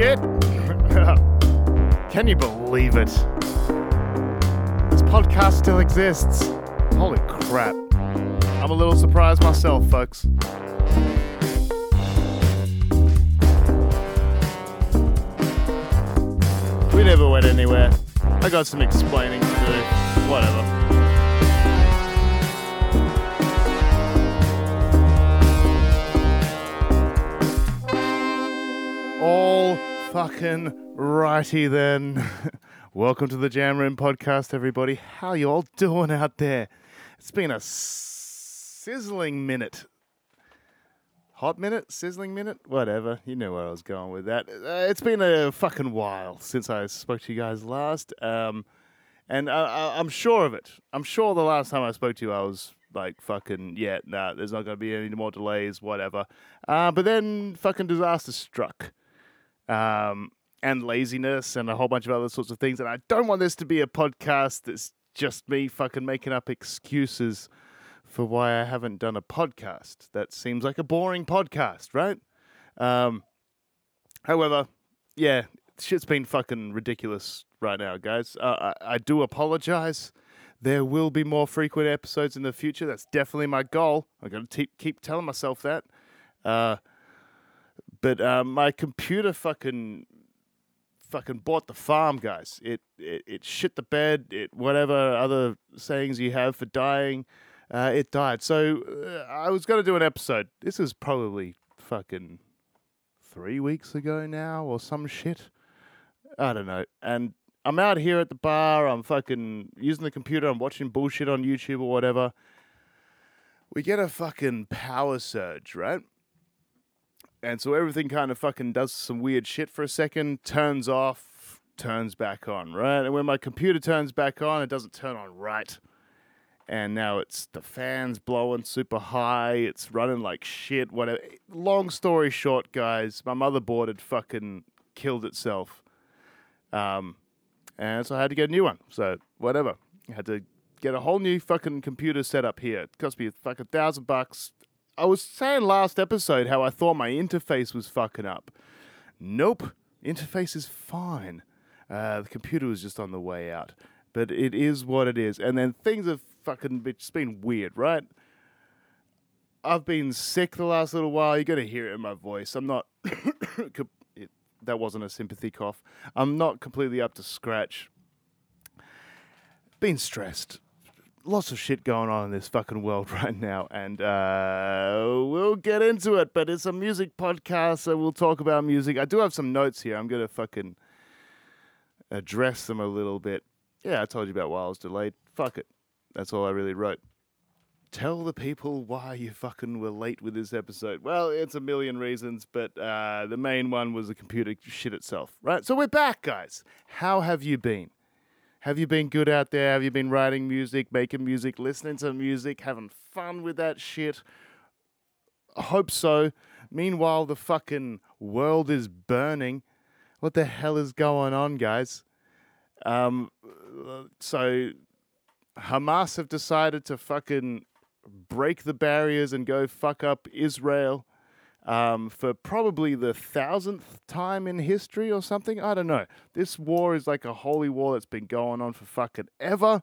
shit! Can you believe it? This podcast still exists. Holy crap. I'm a little surprised myself, folks. We never went anywhere. I got some explaining to do. Whatever. Fucking righty then. Welcome to the Jam Room podcast, everybody. How you all doing out there? It's been a sizzling minute. Hot minute? Sizzling minute? Whatever. You know where I was going with that. Uh, it's been a fucking while since I spoke to you guys last. Um, and I, I'm sure of it. I'm sure the last time I spoke to you, I was like, fucking, yeah, nah, there's not going to be any more delays, whatever. Uh, but then fucking disaster struck um, and laziness and a whole bunch of other sorts of things. And I don't want this to be a podcast that's just me fucking making up excuses for why I haven't done a podcast. That seems like a boring podcast, right? Um, however, yeah, shit's been fucking ridiculous right now, guys. Uh, I, I do apologize. There will be more frequent episodes in the future. That's definitely my goal. I'm going to keep telling myself that. Uh, but uh, my computer fucking fucking bought the farm, guys. It, it it shit the bed. It whatever other sayings you have for dying. Uh, it died. So uh, I was gonna do an episode. This is probably fucking three weeks ago now or some shit. I don't know. And I'm out here at the bar. I'm fucking using the computer. I'm watching bullshit on YouTube or whatever. We get a fucking power surge, right? And so everything kind of fucking does some weird shit for a second, turns off, turns back on, right? And when my computer turns back on, it doesn't turn on right. And now it's the fans blowing super high, it's running like shit, whatever. Long story short, guys, my motherboard had fucking killed itself. Um, and so I had to get a new one. So whatever. I had to get a whole new fucking computer set up here. It cost me a fucking thousand bucks. I was saying last episode how I thought my interface was fucking up. Nope, interface is fine. Uh, the computer was just on the way out, but it is what it is. And then things have fucking been, just been weird, right? I've been sick the last little while. You're gonna hear it in my voice. I'm not. it, that wasn't a sympathy cough. I'm not completely up to scratch. Been stressed lots of shit going on in this fucking world right now, and uh, we'll get into it. But it's a music podcast, so we'll talk about music. I do have some notes here. I'm gonna fucking address them a little bit. Yeah, I told you about why I was delayed. Fuck it. That's all I really wrote. Tell the people why you fucking were late with this episode. Well, it's a million reasons, but uh, the main one was the computer shit itself, right? So we're back, guys. How have you been? Have you been good out there? Have you been writing music, making music, listening to music, having fun with that shit? I hope so. Meanwhile, the fucking world is burning. What the hell is going on, guys? Um, so Hamas have decided to fucking break the barriers and go fuck up Israel um, for probably the thousandth time in history or something. I don't know. This war is like a holy war that's been going on for fucking ever.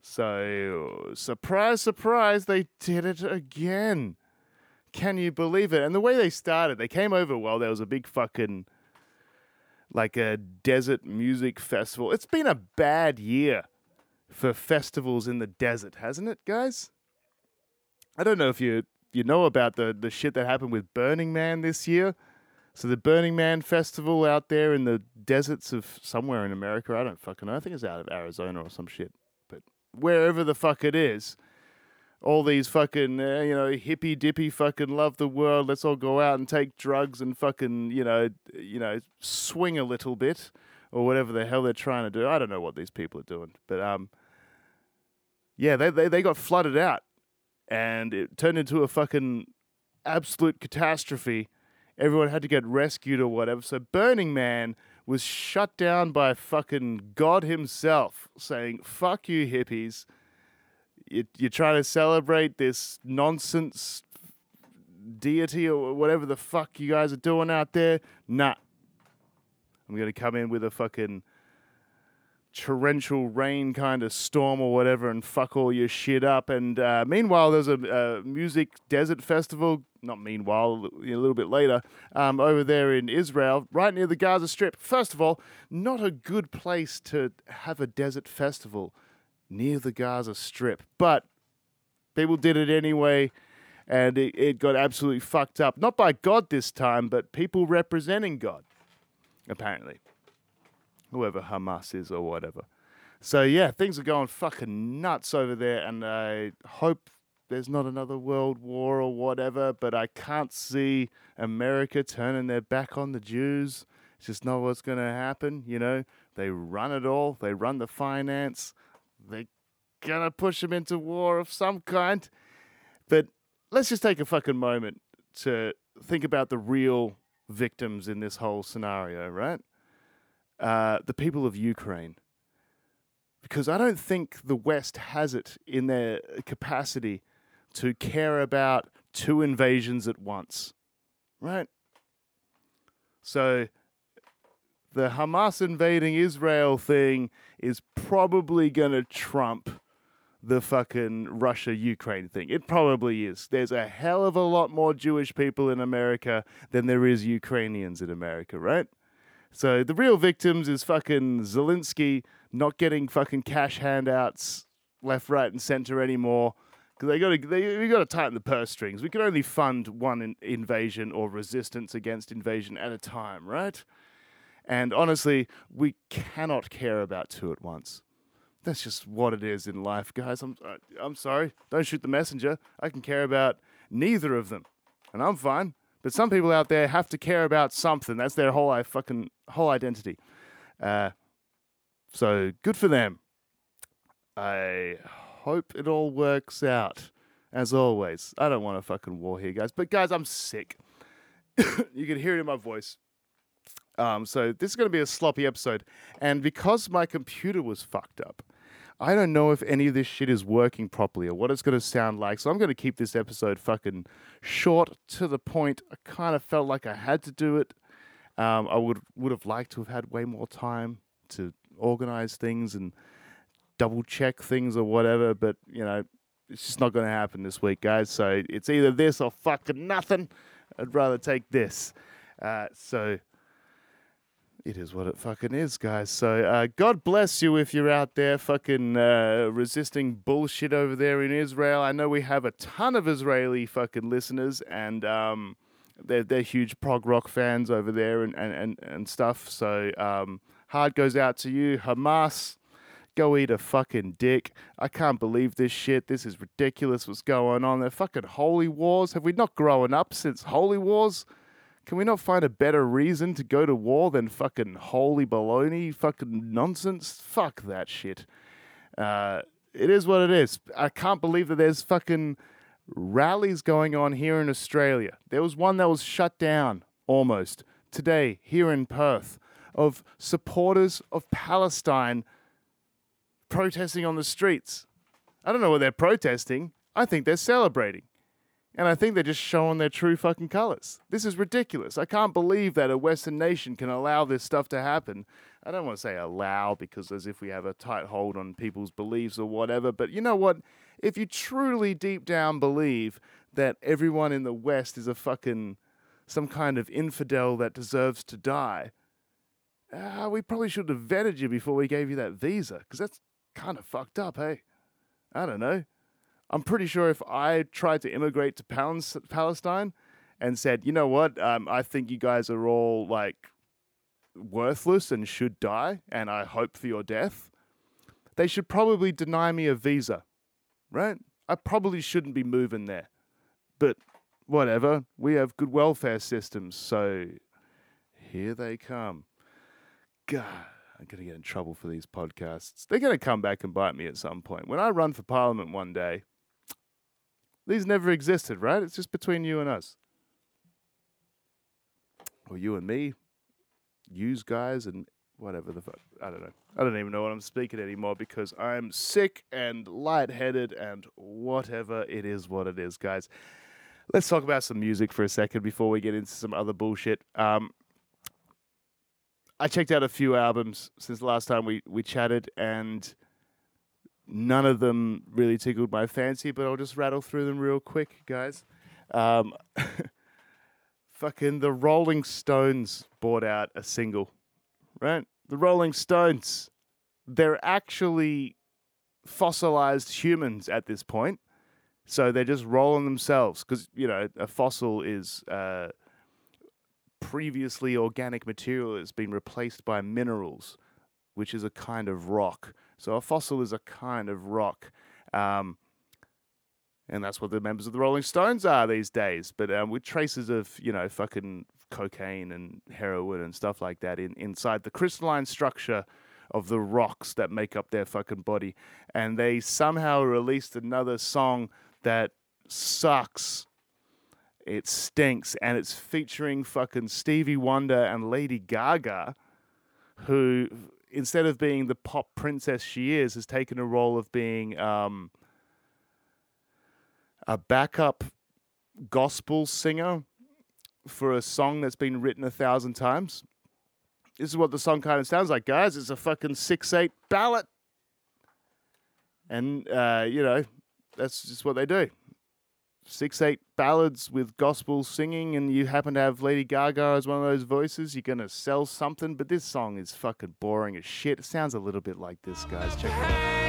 So, surprise, surprise, they did it again. Can you believe it? And the way they started, they came over while there was a big fucking, like a desert music festival. It's been a bad year for festivals in the desert, hasn't it, guys? I don't know if you you know about the the shit that happened with Burning Man this year. So the Burning Man festival out there in the deserts of somewhere in America, I don't fucking know. I think it's out of Arizona or some shit. But wherever the fuck it is, all these fucking uh, you know hippy dippy fucking love the world. Let's all go out and take drugs and fucking you know you know swing a little bit or whatever the hell they're trying to do. I don't know what these people are doing, but um, yeah, they they, they got flooded out and it turned into a fucking absolute catastrophe. Everyone had to get rescued or whatever. So Burning Man was shut down by fucking God himself, saying, fuck you, hippies. You, you're trying to celebrate this nonsense deity or whatever the fuck you guys are doing out there. Nah. I'm going to come in with a fucking torrential rain kind of storm or whatever and fuck all your shit up. And uh, meanwhile, there's a, a music desert festival. Not meanwhile, a little bit later, um, over there in Israel, right near the Gaza Strip. First of all, not a good place to have a desert festival near the Gaza Strip, but people did it anyway, and it, it got absolutely fucked up. Not by God this time, but people representing God, apparently whoever Hamas is or whatever. So yeah, things are going fucking nuts over there, and I hope there's not another world war or whatever. But I can't see America turning their back on the Jews. It's just not what's going to happen. You know, they run it all. They run the finance. They're gonna push them into war of some kind. But let's just take a fucking moment to think about the real victims in this whole scenario, right? Uh, the people of Ukraine. Because I don't think the West has it in their capacity to care about two invasions at once, right? So the Hamas invading Israel thing is probably going to trump the fucking Russia Ukraine thing. It probably is. There's a hell of a lot more Jewish people in America than there is Ukrainians in America, right? So the real victims is fucking Zelensky not getting fucking cash handouts left, right, and center anymore. Because they got to, they we got to tighten the purse strings. We can only fund one in, invasion or resistance against invasion at a time, right? And honestly, we cannot care about two at once. That's just what it is in life, guys. I'm, I'm sorry. Don't shoot the messenger. I can care about neither of them, and I'm fine. But some people out there have to care about something. That's their whole fucking whole identity. Uh, so good for them. I hope it all works out. As always, I don't want a fucking war here, guys. But guys, I'm sick. you can hear it in my voice. Um, so this is going to be a sloppy episode, and because my computer was fucked up, I don't know if any of this shit is working properly or what it's going to sound like. So I'm going to keep this episode fucking short to the point. I kind of felt like I had to do it. Um, I would would have liked to have had way more time to organize things and double check things or whatever, but you know, it's just not going to happen this week, guys. So it's either this or fucking nothing. I'd rather take this. Uh, so it is what it fucking is, guys. So uh, God bless you if you're out there fucking uh, resisting bullshit over there in Israel. I know we have a ton of Israeli fucking listeners, and um, they're they're huge prog rock fans over there and and and, and stuff. So um, heart goes out to you, Hamas. Go eat a fucking dick. I can't believe this shit. This is ridiculous. What's going on? They're fucking holy wars. Have we not grown up since holy wars? Can we not find a better reason to go to war than fucking holy baloney, fucking nonsense? Fuck that shit. Uh, it is what it is. I can't believe that there's fucking rallies going on here in Australia. There was one that was shut down almost today here in Perth of supporters of Palestine protesting on the streets. I don't know what they're protesting. I think they're celebrating. And I think they're just showing their true fucking colors. This is ridiculous. I can't believe that a Western nation can allow this stuff to happen. I don't want to say allow because as if we have a tight hold on people's beliefs or whatever, but you know what? If you truly deep down believe that everyone in the West is a fucking some kind of infidel that deserves to die, uh, we probably should have vetted you before we gave you that visa because that's kind of fucked up, hey? I don't know. I'm pretty sure if I tried to immigrate to Palestine and said, you know what, um, I think you guys are all like worthless and should die, and I hope for your death, they should probably deny me a visa, right? I probably shouldn't be moving there. But whatever, we have good welfare systems, so here they come. God, I'm going to get in trouble for these podcasts. They're going to come back and bite me at some point. When I run for parliament one day, these never existed, right? It's just between you and us. Or you and me, use guys and whatever the fuck. I don't know. I don't even know what I'm speaking anymore because I'm sick and lightheaded and whatever it is, what it is, guys. Let's talk about some music for a second before we get into some other bullshit. Um, I checked out a few albums since the last time we, we chatted, and none of them really tickled my fancy, but I'll just rattle through them real quick, guys. Um, fucking the Rolling Stones bought out a single, right? The Rolling Stones, they're actually fossilized humans at this point. So they're just rolling themselves because, you know, a fossil is uh, previously organic material that's been replaced by minerals, which is a kind of rock. So a fossil is a kind of rock. Um, and that's what the members of the Rolling Stones are these days. But um, with traces of, you know, fucking cocaine and heroin and stuff like that in, inside the crystalline structure of the rocks that make up their fucking body. And they somehow released another song that sucks. It stinks, and it's featuring fucking Stevie Wonder and Lady Gaga, who, instead of being the pop princess she is, has taken a role of being um, a backup gospel singer for a song that's been written a thousand times. This is what the song kind of sounds like, guys. It's a fucking six eight ballad, and uh, you know that's just what they do. Six eight ballads with gospel singing, and you happen to have Lady Gaga as one of those voices. You're gonna sell something, but this song is fucking boring as shit. It sounds a little bit like this, guys. Check it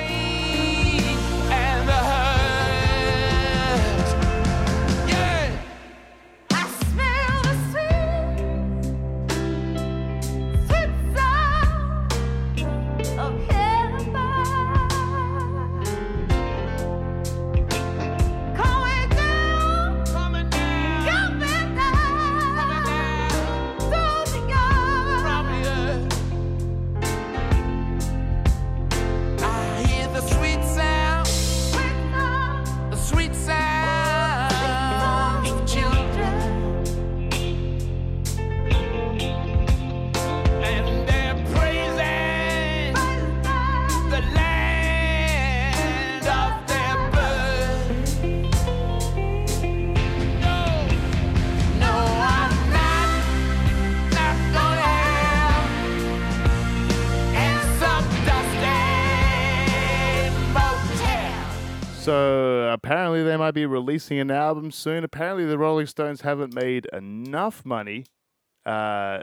be releasing an album soon. Apparently the Rolling Stones haven't made enough money, uh,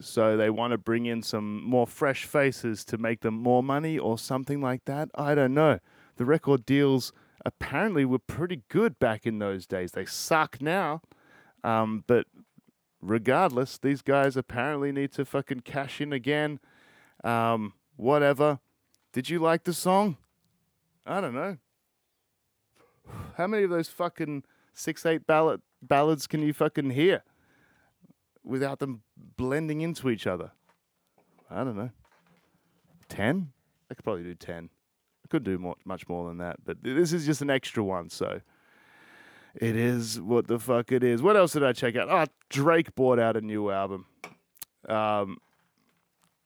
so they want to bring in some more fresh faces to make them more money or something like that. I don't know. The record deals apparently were pretty good back in those days. They suck now, um, but regardless, these guys apparently need to fucking cash in again. Um, whatever. Did you like the song? I don't know. How many of those fucking six eight ballad ballads can you fucking hear without them blending into each other? I don't know. Ten? I could probably do ten. I could do more, much more than that, but this is just an extra one, so it is what the fuck it is. What else did I check out? Oh, Drake brought out a new album. Um,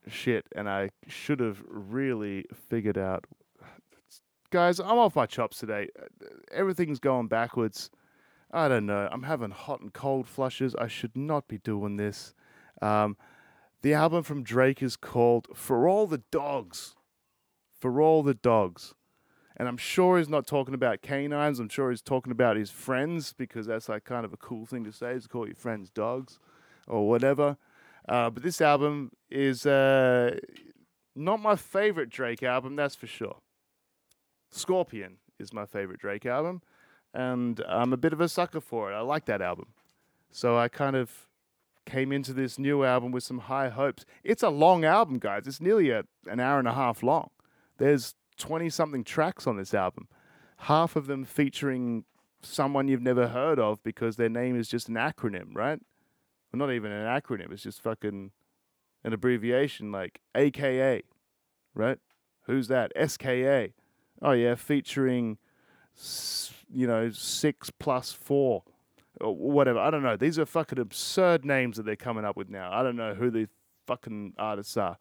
shit, and I should have really figured out guys, I'm off my chops today. Everything's going backwards. I don't know. I'm having hot and cold flushes. I should not be doing this. Um, the album from Drake is called For All the Dogs. For All the Dogs. And I'm sure he's not talking about canines. I'm sure he's talking about his friends because that's like kind of a cool thing to say is to call your friends dogs or whatever. Uh, but this album is uh, not my favorite Drake album, that's for sure. Scorpion is my favorite Drake album, and I'm a bit of a sucker for it. I like that album. So I kind of came into this new album with some high hopes. It's a long album, guys. It's nearly a, an hour and a half long. There's 20 something tracks on this album, half of them featuring someone you've never heard of because their name is just an acronym, right? Well, not even an acronym, it's just fucking an abbreviation like AKA, right? Who's that? SKA. Oh yeah, featuring, you know, six plus four, or whatever. I don't know. These are fucking absurd names that they're coming up with now. I don't know who the fucking artists are.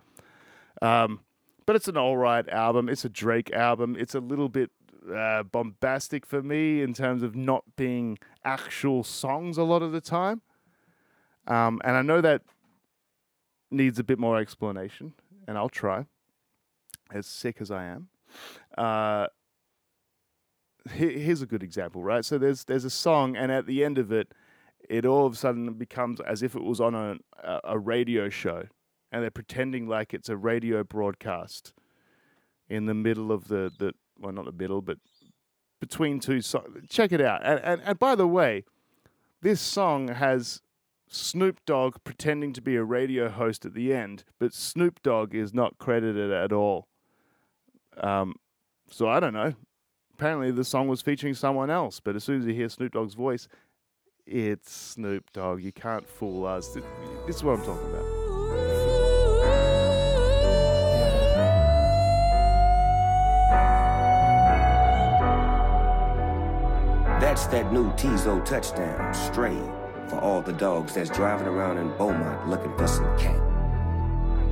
Um, but it's an all right album. It's a Drake album. It's a little bit uh, bombastic for me in terms of not being actual songs a lot of the time. Um, and I know that needs a bit more explanation, and I'll try. As sick as I am, uh, he- here's a good example, right? So there's there's a song, and at the end of it, it all of a sudden becomes as if it was on a a, a radio show, and they're pretending like it's a radio broadcast in the middle of the the well, not the middle, but between two songs. Check it out. And, and and by the way, this song has Snoop Dogg pretending to be a radio host at the end, but Snoop Dogg is not credited at all. Um, so I don't know. Apparently, the song was featuring someone else, but as soon as you hear Snoop Dogg's voice, it's Snoop Dogg. You can't fool us. This is what I'm talking about. That's that new Teezo Touchdown, stray, for all the dogs that's driving around in Beaumont looking for some cat.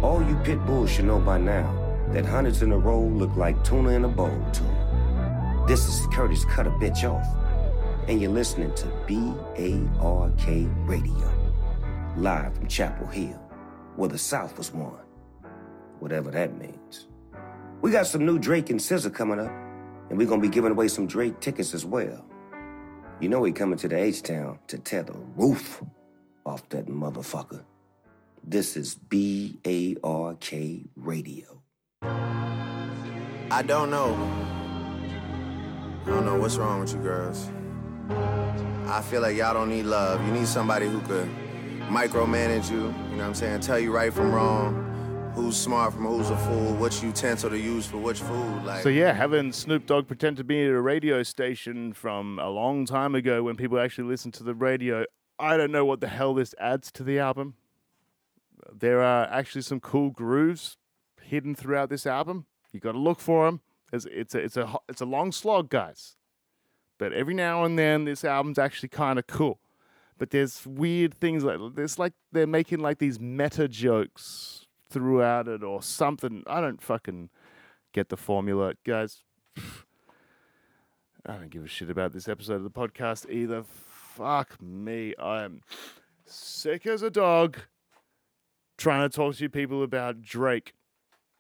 All you pit bulls should know by now that hundreds in a row look like tuna in a bowl to 'em. This is Curtis Cut a Bitch Off, and you're listening to B-A-R-K Radio, live from Chapel Hill, where the South was won, whatever that means. We got some new Drake and SZA coming up, and we're gonna be giving away some Drake tickets as well. You know he coming to the H-Town to tear the roof off that motherfucker. This is B-A-R-K Radio. I don't know. I don't know what's wrong with you girls. I feel like y'all don't need love. You need somebody who could micromanage you, you know what I'm saying? Tell you right from wrong, who's smart from who's a fool, which utensil to use for which food. Like So yeah, having Snoop Dogg pretend to be at a radio station from a long time ago when people actually listened to the radio, I don't know what the hell this adds to the album. There are actually some cool grooves hidden throughout this album. You got to look for them. It's, it's a it's a it's a long slog, guys. But every now and then, this album's actually kind of cool. But there's weird things like there's like they're making like these meta jokes throughout it or something. I don't fucking get the formula, guys. I don't give a shit about this episode of the podcast either. Fuck me. I am sick as a dog trying to talk to you people about Drake.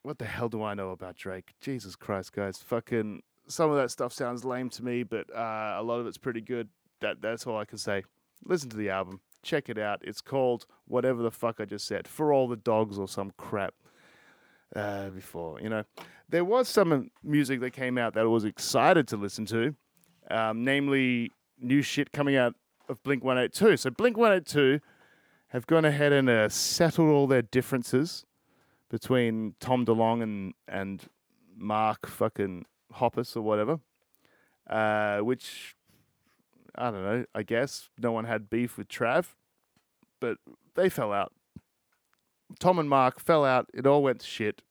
What the hell do I know about Drake? Jesus Christ, guys. Fucking some of that stuff sounds lame to me, but uh, a lot of it's pretty good. That that's all I can say. Listen to the album. Check it out. It's called whatever the fuck I just said. For all the dogs or some crap uh, before. You know, there was some music that came out that I was excited to listen to, um, namely new shit coming out of Blink 182. So Blink 182 have gone ahead and uh, settled all their differences between Tom DeLonge and and Mark fucking Hoppus or whatever, uh, which I don't know. I guess no one had beef with Trav, but they fell out. Tom and Mark fell out. It all went to shit.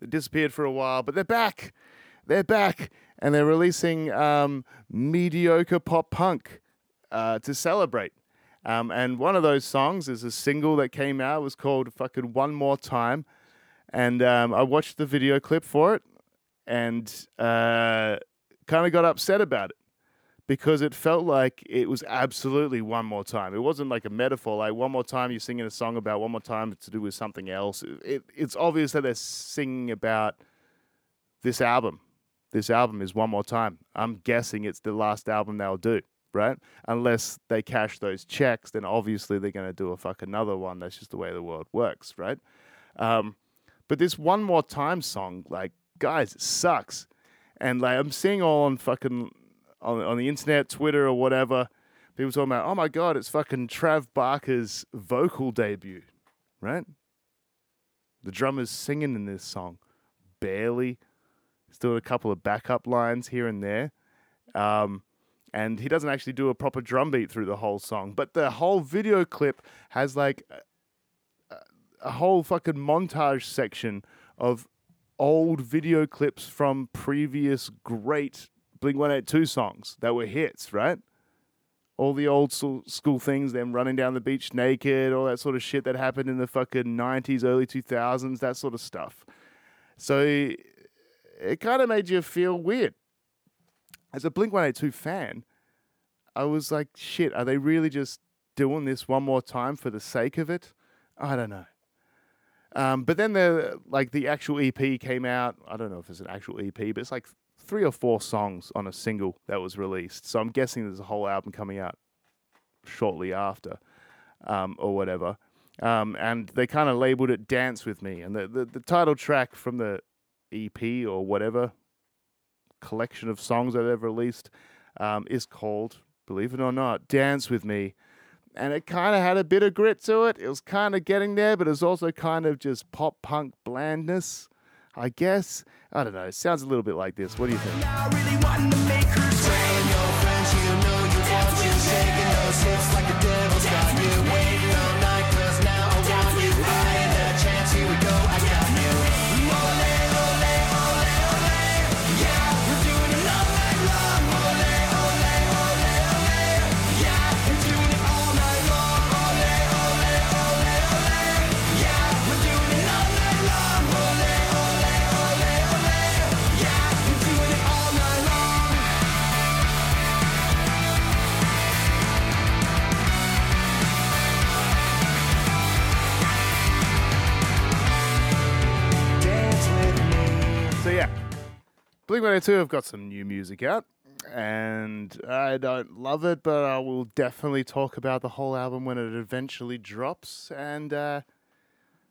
They disappeared for a while, but they're back. They're back, and they're releasing um, mediocre pop punk uh, to celebrate. Um, and one of those songs is a single that came out. It was called "Fucking One More Time," and um, I watched the video clip for it, and uh, kind of got upset about it because it felt like it was absolutely one more time. It wasn't like a metaphor, like one more time you're singing a song about one more time to do with something else. It, it, it's obvious that they're singing about this album. This album is one more time. I'm guessing it's the last album they'll do, right? Unless they cash those checks, then obviously they're going to do a fuck another one. That's just the way the world works, right? Um, but this one more time song, like, guys, it sucks. And like, I'm seeing all on fucking on, on the internet, Twitter, or whatever, people talking about, oh my god, it's fucking Trav Barker's vocal debut, right? The drummer's singing in this song, barely. Doing a couple of backup lines here and there. Um, and he doesn't actually do a proper drum beat through the whole song. But the whole video clip has like a, a whole fucking montage section of old video clips from previous great Blink 182 songs that were hits, right? All the old school, things, them running down the beach naked, all that sort of shit that happened in the fucking 90s, early 2000s, that sort of stuff. So it kind of made you feel weird. As a Blink 182 fan, I was like, shit, are they really just doing this one more time for the sake of it? I don't know. Um, but then the like the actual EP came out. I don't know if it's an actual EP, but it's like three or four songs on a single that was released. So I'm guessing there's a whole album coming out shortly after, um, or whatever. Um, and they kind of labeled it "Dance with Me," and the, the the title track from the EP or whatever collection of songs that they've released um, is called, believe it or not, "Dance with Me." And it kind of had a bit of grit to it. It was kind of getting there, but it was also kind of just pop punk blandness, I guess. I don't know. It sounds a little bit like this. What do you think? Blink 182 have got some new music out, and I don't love it, but I will definitely talk about the whole album when it eventually drops, and uh,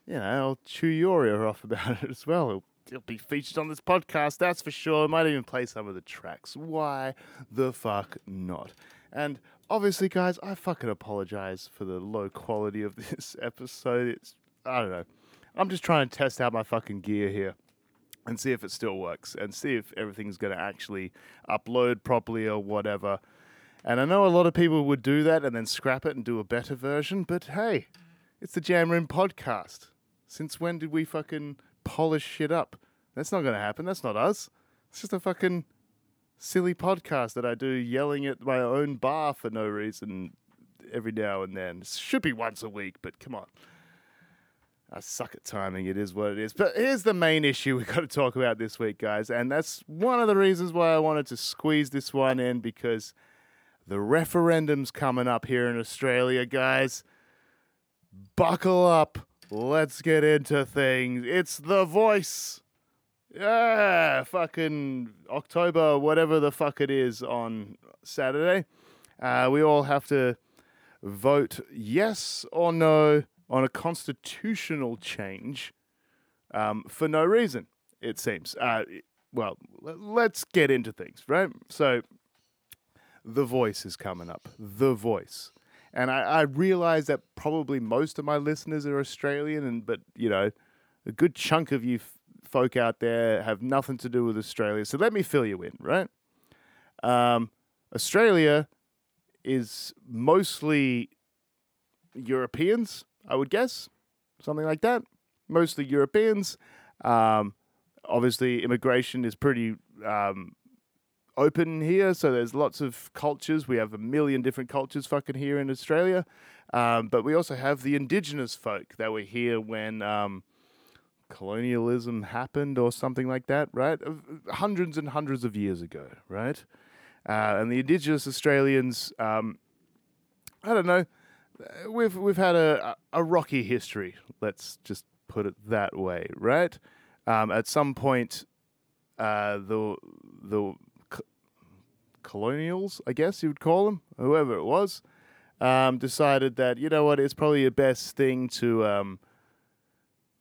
you know I'll chew your ear off about it as well. It'll, it'll be featured on this podcast, that's for sure. I might even play some of the tracks. Why the fuck not? And obviously, guys, I fucking apologize for the low quality of this episode. It's I don't know. I'm just trying to test out my fucking gear here and see if it still works and see if everything's going to actually upload properly or whatever. And I know a lot of people would do that and then scrap it and do a better version, but hey, it's the Jam Room podcast. Since when did we fucking polish shit up? That's not going to happen. That's not us. It's just a fucking silly podcast that I do yelling at my own bar for no reason every now and then. Should be once a week, but come on. I suck at timing. It is what it is. But here's the main issue we've got to talk about this week, guys. And that's one of the reasons why I wanted to squeeze this one in because the referendum's coming up here in Australia, guys. Buckle up. Let's get into things. It's The Voice. Yeah, fucking October, whatever the fuck it is on Saturday. Uh, we all have to vote yes or no on a constitutional change um, for no reason, it seems. Uh, well, let's get into things, right? So, The Voice is coming up. The Voice. And I, I realize that probably most of my listeners are Australian, and but you know, a good chunk of you f- folk out there have nothing to do with Australia. So let me fill you in, right? Um, Australia is mostly Europeans, I would guess, something like that. Mostly Europeans. Um, obviously, immigration is pretty um, open here, so there's lots of cultures. We have a million different cultures fucking here in Australia, um, but we also have the indigenous folk that were here when um, colonialism happened or something like that, right? Hundreds and hundreds of years ago, right? Uh, and the indigenous Australians, um, I don't know, we've we've had a a rocky history. Let's just put it that way, right? Um, at some point, uh, the the co- colonials, I guess you would call them, whoever it was, um, decided that you know what, it's probably the best thing to um,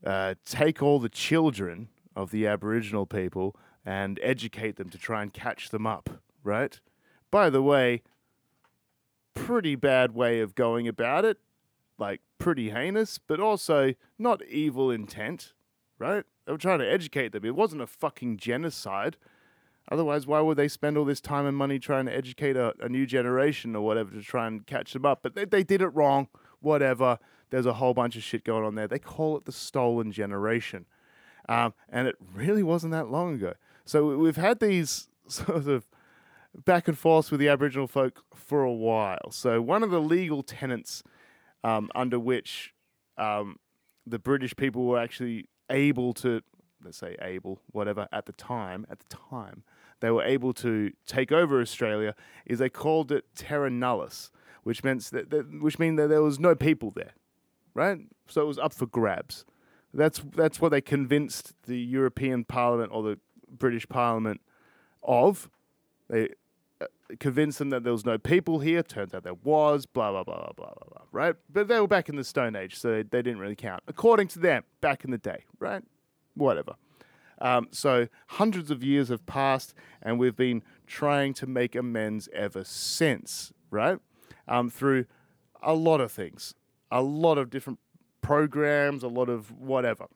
uh, take all the children of the Aboriginal people and educate them to try and catch them up, right? By the way, pretty bad way of going about it, like pretty heinous, but also not evil intent, right? They were trying to educate them. It wasn't a fucking genocide. Otherwise, why would they spend all this time and money trying to educate a, a new generation or whatever to try and catch them up? But they, they did it wrong. Whatever. There's a whole bunch of shit going on there. They call it the stolen generation. Um, and it really wasn't that long ago. So we- we've had these sort of back and forth with the Aboriginal folk for a while. So one of the legal tenets um, under which um, the British people were actually able to, let's say able, whatever, at the time, at the time, they were able to take over Australia is they called it terra nullius, which meant that, that which mean that there was no people there, right? So it was up for grabs. That's that's what they convinced the European Parliament or the British Parliament of. They uh, convinced them that there was no people here. Turns out there was. Blah blah blah blah blah blah. right? But they were back in the Stone Age, so they, they didn't really count, according to them, back in the day. Right? Whatever. Um, so hundreds of years have passed, and we've been trying to make amends ever since. Right? Um, through a lot of things, a lot of different programs, a lot of whatever.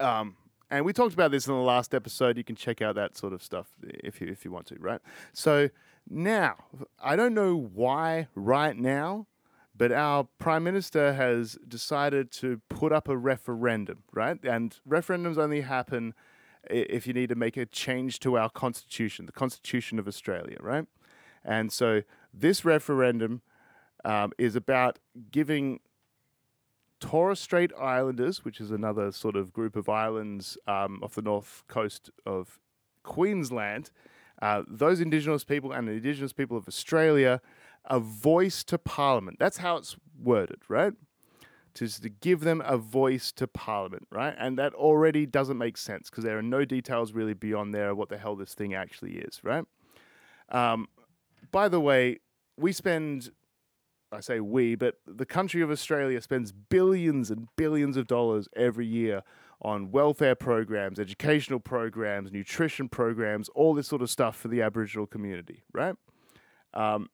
Um, and we talked about this in the last episode. You can check out that sort of stuff if you if you want to, right? So now I don't know why right now, but our prime minister has decided to put up a referendum, right? And referendums only happen if you need to make a change to our constitution, the Constitution of Australia, right? And so this referendum um, is about giving Torres Strait Islanders, which is another sort of group of islands um, off the north coast of Queensland, uh, those Indigenous people and the Indigenous people of Australia, a voice to Parliament. That's how it's worded, right? To, give them a voice to Parliament, right? And that already doesn't make sense because there are no details really beyond there what the hell this thing actually is, right? Um, by the way, we spend I say we, but the country of Australia spends billions and billions of dollars every year on welfare programs, educational programs, nutrition programs, all this sort of stuff for the Aboriginal community, right? Um,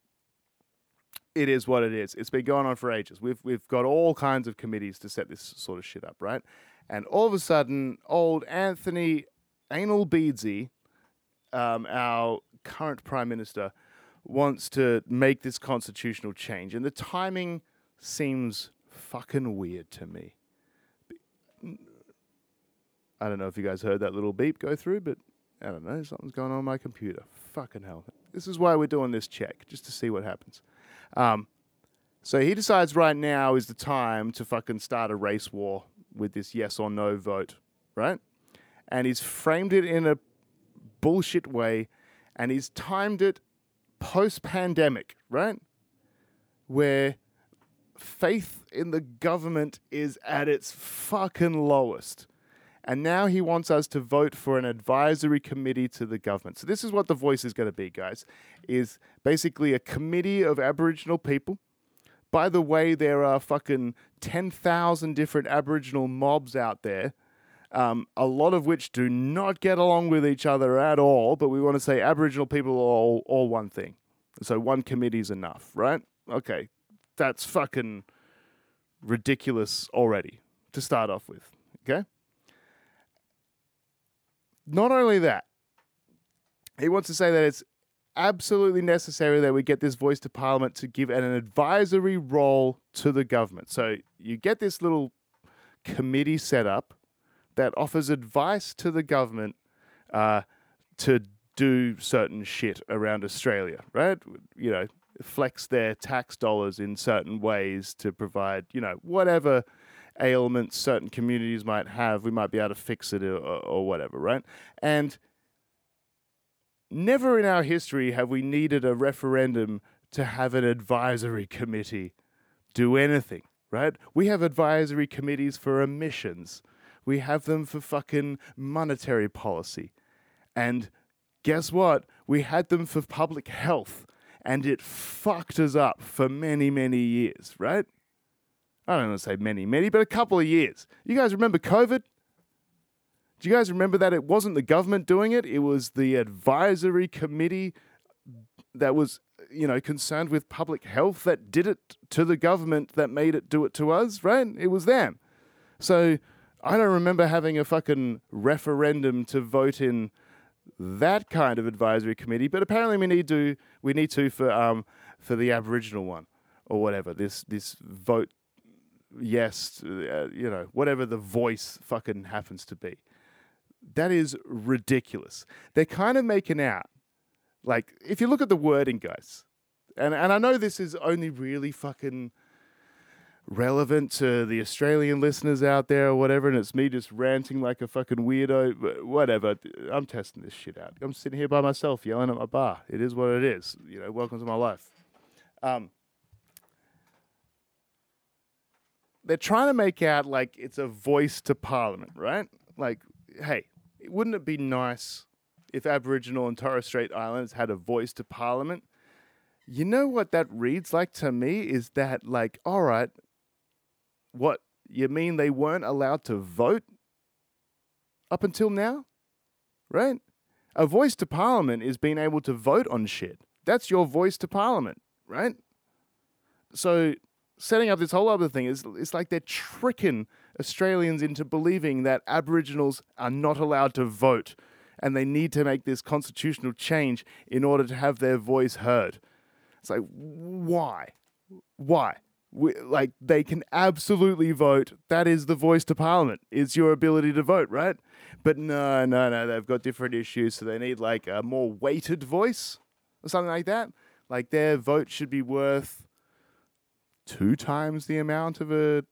it is what it is. It's been going on for ages. We've we've got all kinds of committees to set this sort of shit up, right? And all of a sudden, old Anthony Anal Beadsy, um, our current prime minister, wants to make this constitutional change, and the timing seems fucking weird to me. I don't know if you guys heard that little beep go through, but I don't know, something's going on my computer. Fucking hell. This is why we're doing this check, just to see what happens. Um, so he decides right now is the time to fucking start a race war with this yes or no vote, right? And he's framed it in a bullshit way, and he's timed it post pandemic, right? Where faith in the government is at its fucking lowest. And now he wants us to vote for an advisory committee to the government. So this is what the voice is going to be, guys. Is basically a committee of Aboriginal people. By the way, there are fucking 10,000 different Aboriginal mobs out there um, a lot of which do not get along with each other at all. But we want to say Aboriginal people are all, all one thing. So one committee is enough, right? Okay, that's fucking ridiculous already to start off with. Okay. Not only that, he wants to say that it's absolutely necessary that we get this voice to Parliament to give an advisory role to the government. So you get this little committee set up that offers advice to the government uh, to do certain shit around Australia, right? You know, flex their tax dollars in certain ways to provide, you know, whatever ailments certain communities might have, we might be able to fix it or, or whatever, right? And never in our history have we needed a referendum to have an advisory committee do anything, right? We have advisory committees for emissions. We have them for fucking monetary policy. And guess what? We had them for public health. And it fucked us up for many, many years, right? I don't want to say many, many, but a couple of years. You guys remember COVID? Do you guys remember that it wasn't the government doing it? It was the advisory committee that was, you know, concerned with public health that did it to the government that made it do it to us, right? It was them. So I don't remember having a fucking referendum to vote in that kind of advisory committee, but apparently we need to we need to for um for the Aboriginal one or whatever. This this vote yes, uh, you know, whatever the voice fucking happens to be. That is ridiculous. They're kind of making out like if you look at the wording, guys, and and I know this is only really fucking relevant to the Australian listeners out there or whatever, and it's me just ranting like a fucking weirdo. But whatever, I'm testing this shit out. I'm sitting here by myself yelling at my bar. It is what it is. You know, welcome to my life. Um, they're trying to make out like it's a voice to Parliament, right? Like, hey, wouldn't it be nice if Aboriginal and Torres Strait Islanders had a voice to Parliament? You know what that reads like to me is that, like, all right, what, you mean they weren't allowed to vote up until now? Right? A voice to Parliament is being able to vote on shit. That's your voice to Parliament, right? So setting up this whole other thing is it's like they're tricking Australians into believing that Aboriginals are not allowed to vote and they need to make this constitutional change in order to have their voice heard. It's like why? Why? We, like they can absolutely vote. That is the voice to parliament. It's your ability to vote, right? But no, no, no. They've got different issues, so they need like a more weighted voice or something like that. Like their vote should be worth two times the amount of a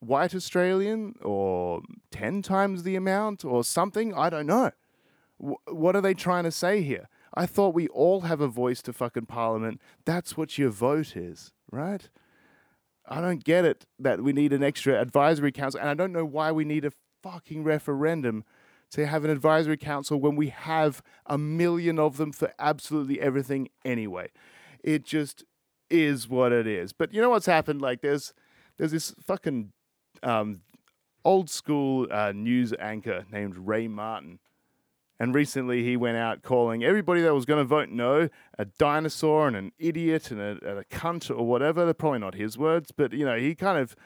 white Australian or 10 times the amount or something. I don't know. Wh- what are they trying to say here? I thought we all have a voice to fucking parliament. That's what your vote is, right? I don't get it that we need an extra advisory council. And I don't know why we need a fucking referendum to have an advisory council when we have a million of them for absolutely everything anyway. It just is what it is. But you know what's happened? Like there's there's this fucking um, old school uh, news anchor named Ray Martin. And recently he went out calling everybody that was going to vote no a dinosaur and an idiot and a, and a cunt or whatever. They're probably not his words, but you know, he kind of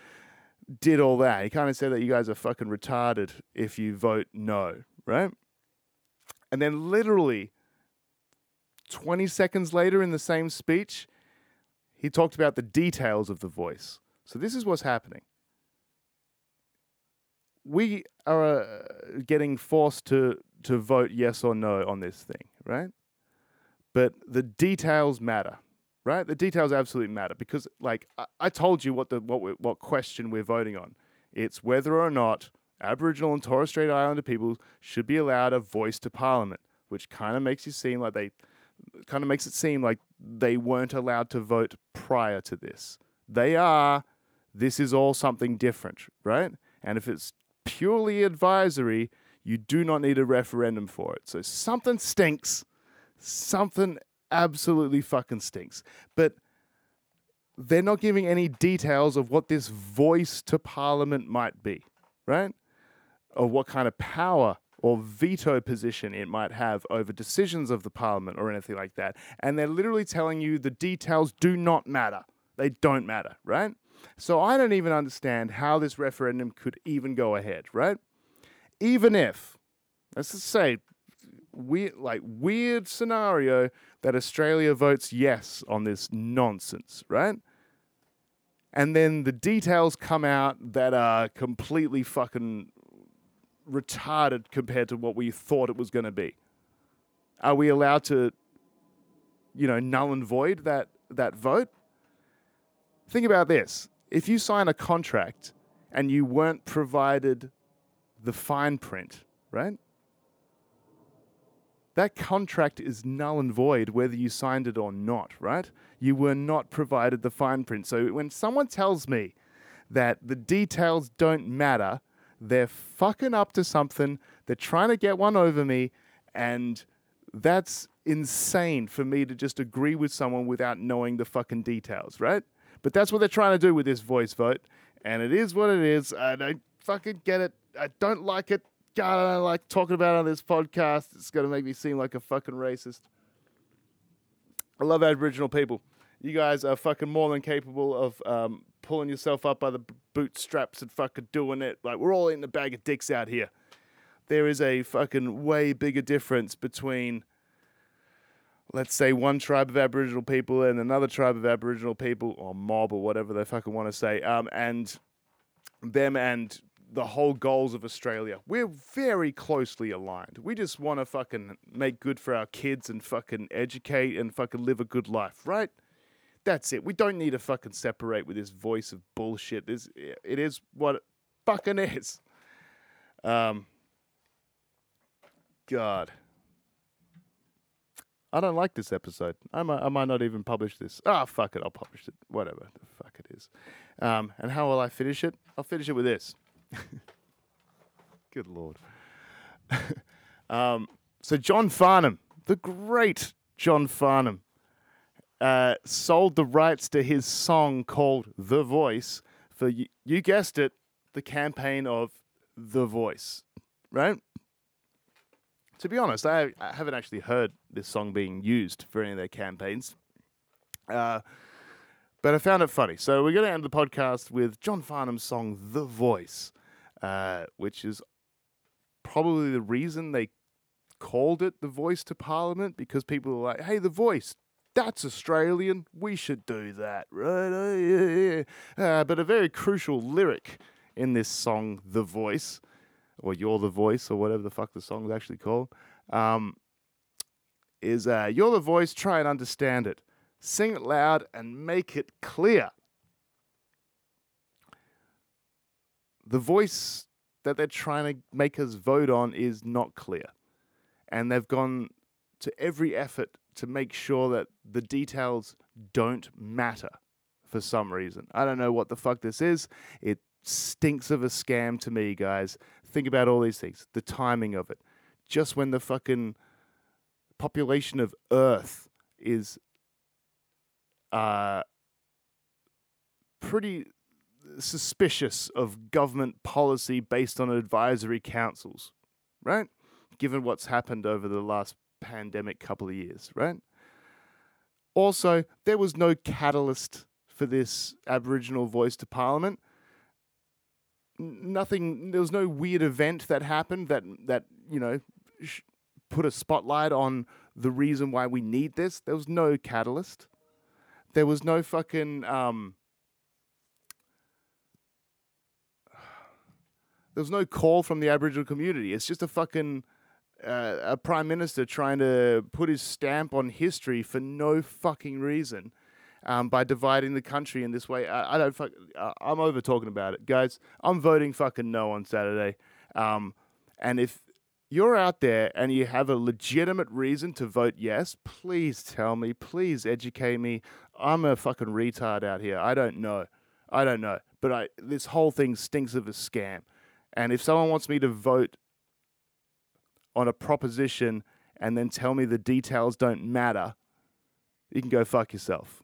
did all that. He kind of said that you guys are fucking retarded if you vote no, right? And then literally 20 seconds later in the same speech, he talked about the details of the voice. So this is what's happening. We are uh, getting forced to to vote yes or no on this thing, right? But the details matter, right? The details absolutely matter because, like, I, I told you what the what we, what question we're voting on. It's whether or not Aboriginal and Torres Strait Islander people should be allowed a voice to Parliament, which kind of makes you seem like they kind of makes it seem like they weren't allowed to vote prior to this. They are. This is all something different, right? And if it's purely advisory, you do not need a referendum for it. So something stinks. Something absolutely fucking stinks. But they're not giving any details of what this voice to parliament might be, right? Or what kind of power or veto position it might have over decisions of the parliament or anything like that. And they're literally telling you the details do not matter. They don't matter, right? So I don't even understand how this referendum could even go ahead, right? Even if, let's just say, weird, like weird scenario that Australia votes yes on this nonsense, right? And then the details come out that are completely fucking retarded compared to what we thought it was going to be. Are we allowed to, you know, null and void that that vote? Think about this. If you sign a contract and you weren't provided the fine print, right? That contract is null and void whether you signed it or not, right? You were not provided the fine print. So when someone tells me that the details don't matter, they're fucking up to something, they're trying to get one over me, and that's insane for me to just agree with someone without knowing the fucking details, right? But that's what they're trying to do with this voice vote, and it is what it is. I don't fucking get it. I don't like it. God, I don't like talking about it on this podcast. It's going to make me seem like a fucking racist. I love Aboriginal people. You guys are fucking more than capable of um, pulling yourself up by the bootstraps and fucking doing it. Like, we're all in a bag of dicks out here. There is a fucking way bigger difference between, let's say, one tribe of Aboriginal people and another tribe of Aboriginal people, or mob, or whatever they fucking want to say, um, and them and the whole goals of Australia. We're very closely aligned. We just want to fucking make good for our kids and fucking educate and fucking live a good life, right? That's it. We don't need to fucking separate with this voice of bullshit. This it is what it fucking is. Um God. I don't like this episode. I might, I might not even publish this. Ah, fuck it. I'll publish it. Whatever the fuck it is. Um, and how will I finish it? I'll finish it with this. Good lord. um, so John Farnham, the great John Farnham, uh, sold the rights to his song called "The Voice" for you, you guessed it, the campaign of The Voice, right? To be honest, I, I haven't actually heard this song being used for any of their campaigns. Uh, but I found it funny. So we're going to end the podcast with John Farnham's song "The Voice," uh, which is probably the reason they called it "The Voice to Parliament" because people were like, "Hey, The Voice." That's Australian. We should do that, right? Oh, yeah, yeah. Uh, but a very crucial lyric in this song, "The Voice," or "You're the Voice," or whatever the fuck the song's actually called, um, is uh, "You're the voice. Try and understand it. Sing it loud and make it clear." The voice that they're trying to make us vote on is not clear, and they've gone to every effort to make sure that the details don't matter for some reason. I don't know what the fuck this is. It stinks of a scam to me, guys. Think about all these things. The timing of it. Just when the fucking population of Earth is uh pretty suspicious of government policy based on advisory councils, right? Given what's happened over the last pandemic couple of years, right? Also, there was no catalyst for this Aboriginal voice to Parliament. Nothing. There was no weird event that happened that that you know sh- put a spotlight on the reason why we need this. There was no catalyst. There was no fucking. Um, there was no call from the Aboriginal community. It's just a fucking uh, a prime minister trying to put his stamp on history for no fucking reason um, by dividing the country in this way. I, I don't fuck. Uh, I'm over talking about it, guys. I'm voting fucking no on Saturday. Um, and if you're out there and you have a legitimate reason to vote yes, please tell me. Please educate me. I'm a fucking retard out here. I don't know. I don't know. But I, this whole thing stinks of a scam. And if someone wants me to vote on a proposition and then tell me the details don't matter, you can go fuck yourself.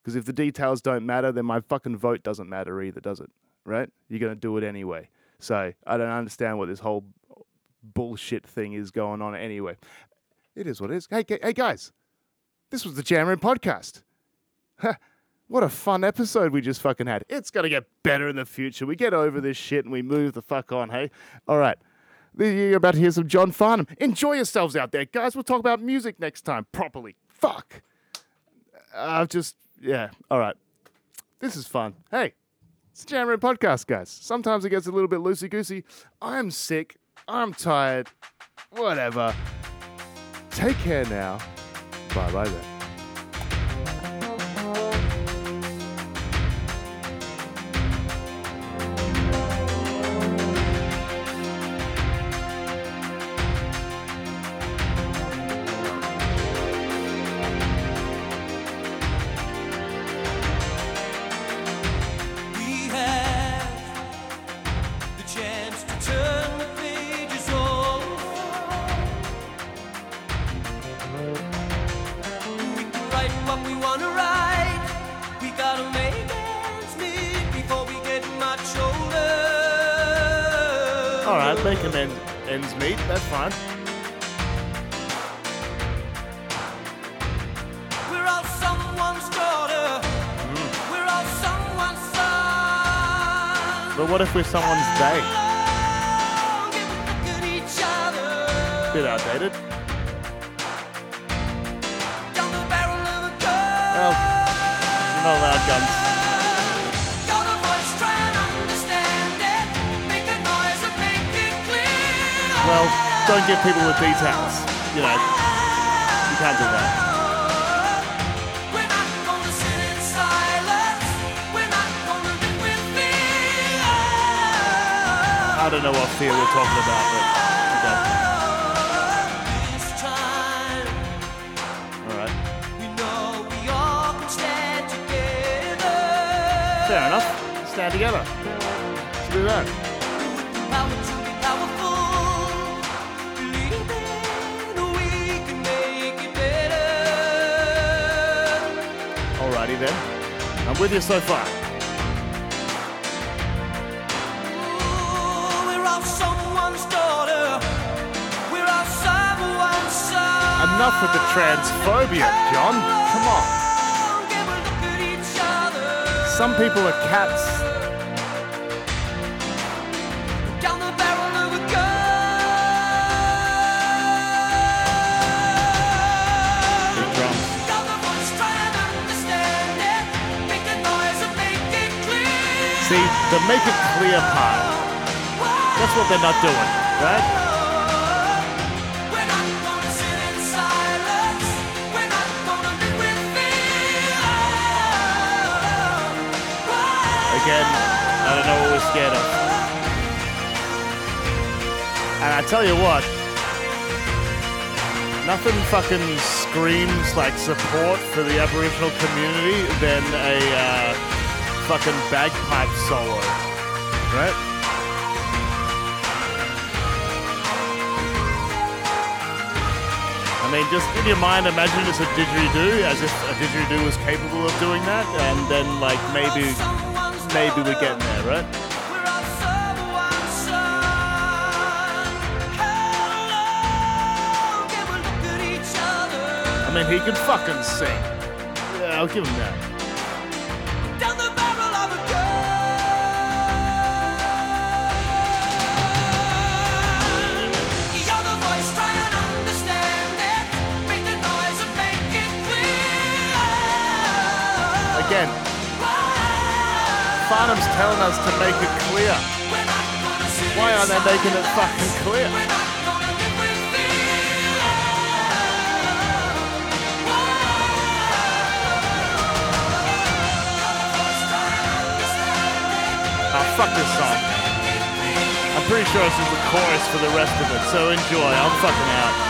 Because if the details don't matter, then my fucking vote doesn't matter either, does it? Right? You're going to do it anyway. So I don't understand what this whole bullshit thing is going on anyway. It is what it is. Hey, hey guys, this was the Jam Room podcast. Ha, what a fun episode we just fucking had. It's going to get better in the future. We get over this shit and we move the fuck on, hey? All right. You're about to hear some John Farnham. Enjoy yourselves out there, guys. We'll talk about music next time properly. Fuck. I've just, yeah. All right. This is fun. Hey, it's the Jam Room podcast, guys. Sometimes it gets a little bit loosey goosey. I'm sick. I'm tired. Whatever. Take care now. Bye bye then. Other. Bit outdated. Down the barrel of a gun. Well, you're not allowed guns. You're the voice, try and understand it. Make a noise and make it clear. Well, don't give people the details. You know, you can't do that. We're not gonna sit in silence. We're not gonna live with fear. I don't know what fear we're talking about, but Fair enough. stand together. Let's do that. Power to be powerful. Believing we can make it better. Alrighty then. I'm with you so far. Ooh, we're all someone's daughter. We're all someone's son. Enough with the transphobia, John. Come on. Some people are cats. Down the barrel of a gun. Big drums. You're the to it. Make the noise and make it clear. See, the make it clear part. That's what they're not doing, right? I don't know what we're scared of. And I tell you what, nothing fucking screams like support for the Aboriginal community than a uh, fucking bagpipe solo, right? I mean, just in your mind, imagine it's a didgeridoo, as if a didgeridoo was capable of doing that, and then like maybe, maybe we're getting there, right? We're all someone's son. Hello, can we look at each other? I mean, he can fucking sing. Yeah, I'll give him that. Farnham's telling us to make it clear. Why aren't they making it fucking clear? Fear. Oh, fuck this song. I'm pretty sure this is the chorus for the rest of it, so enjoy. I'm fucking out.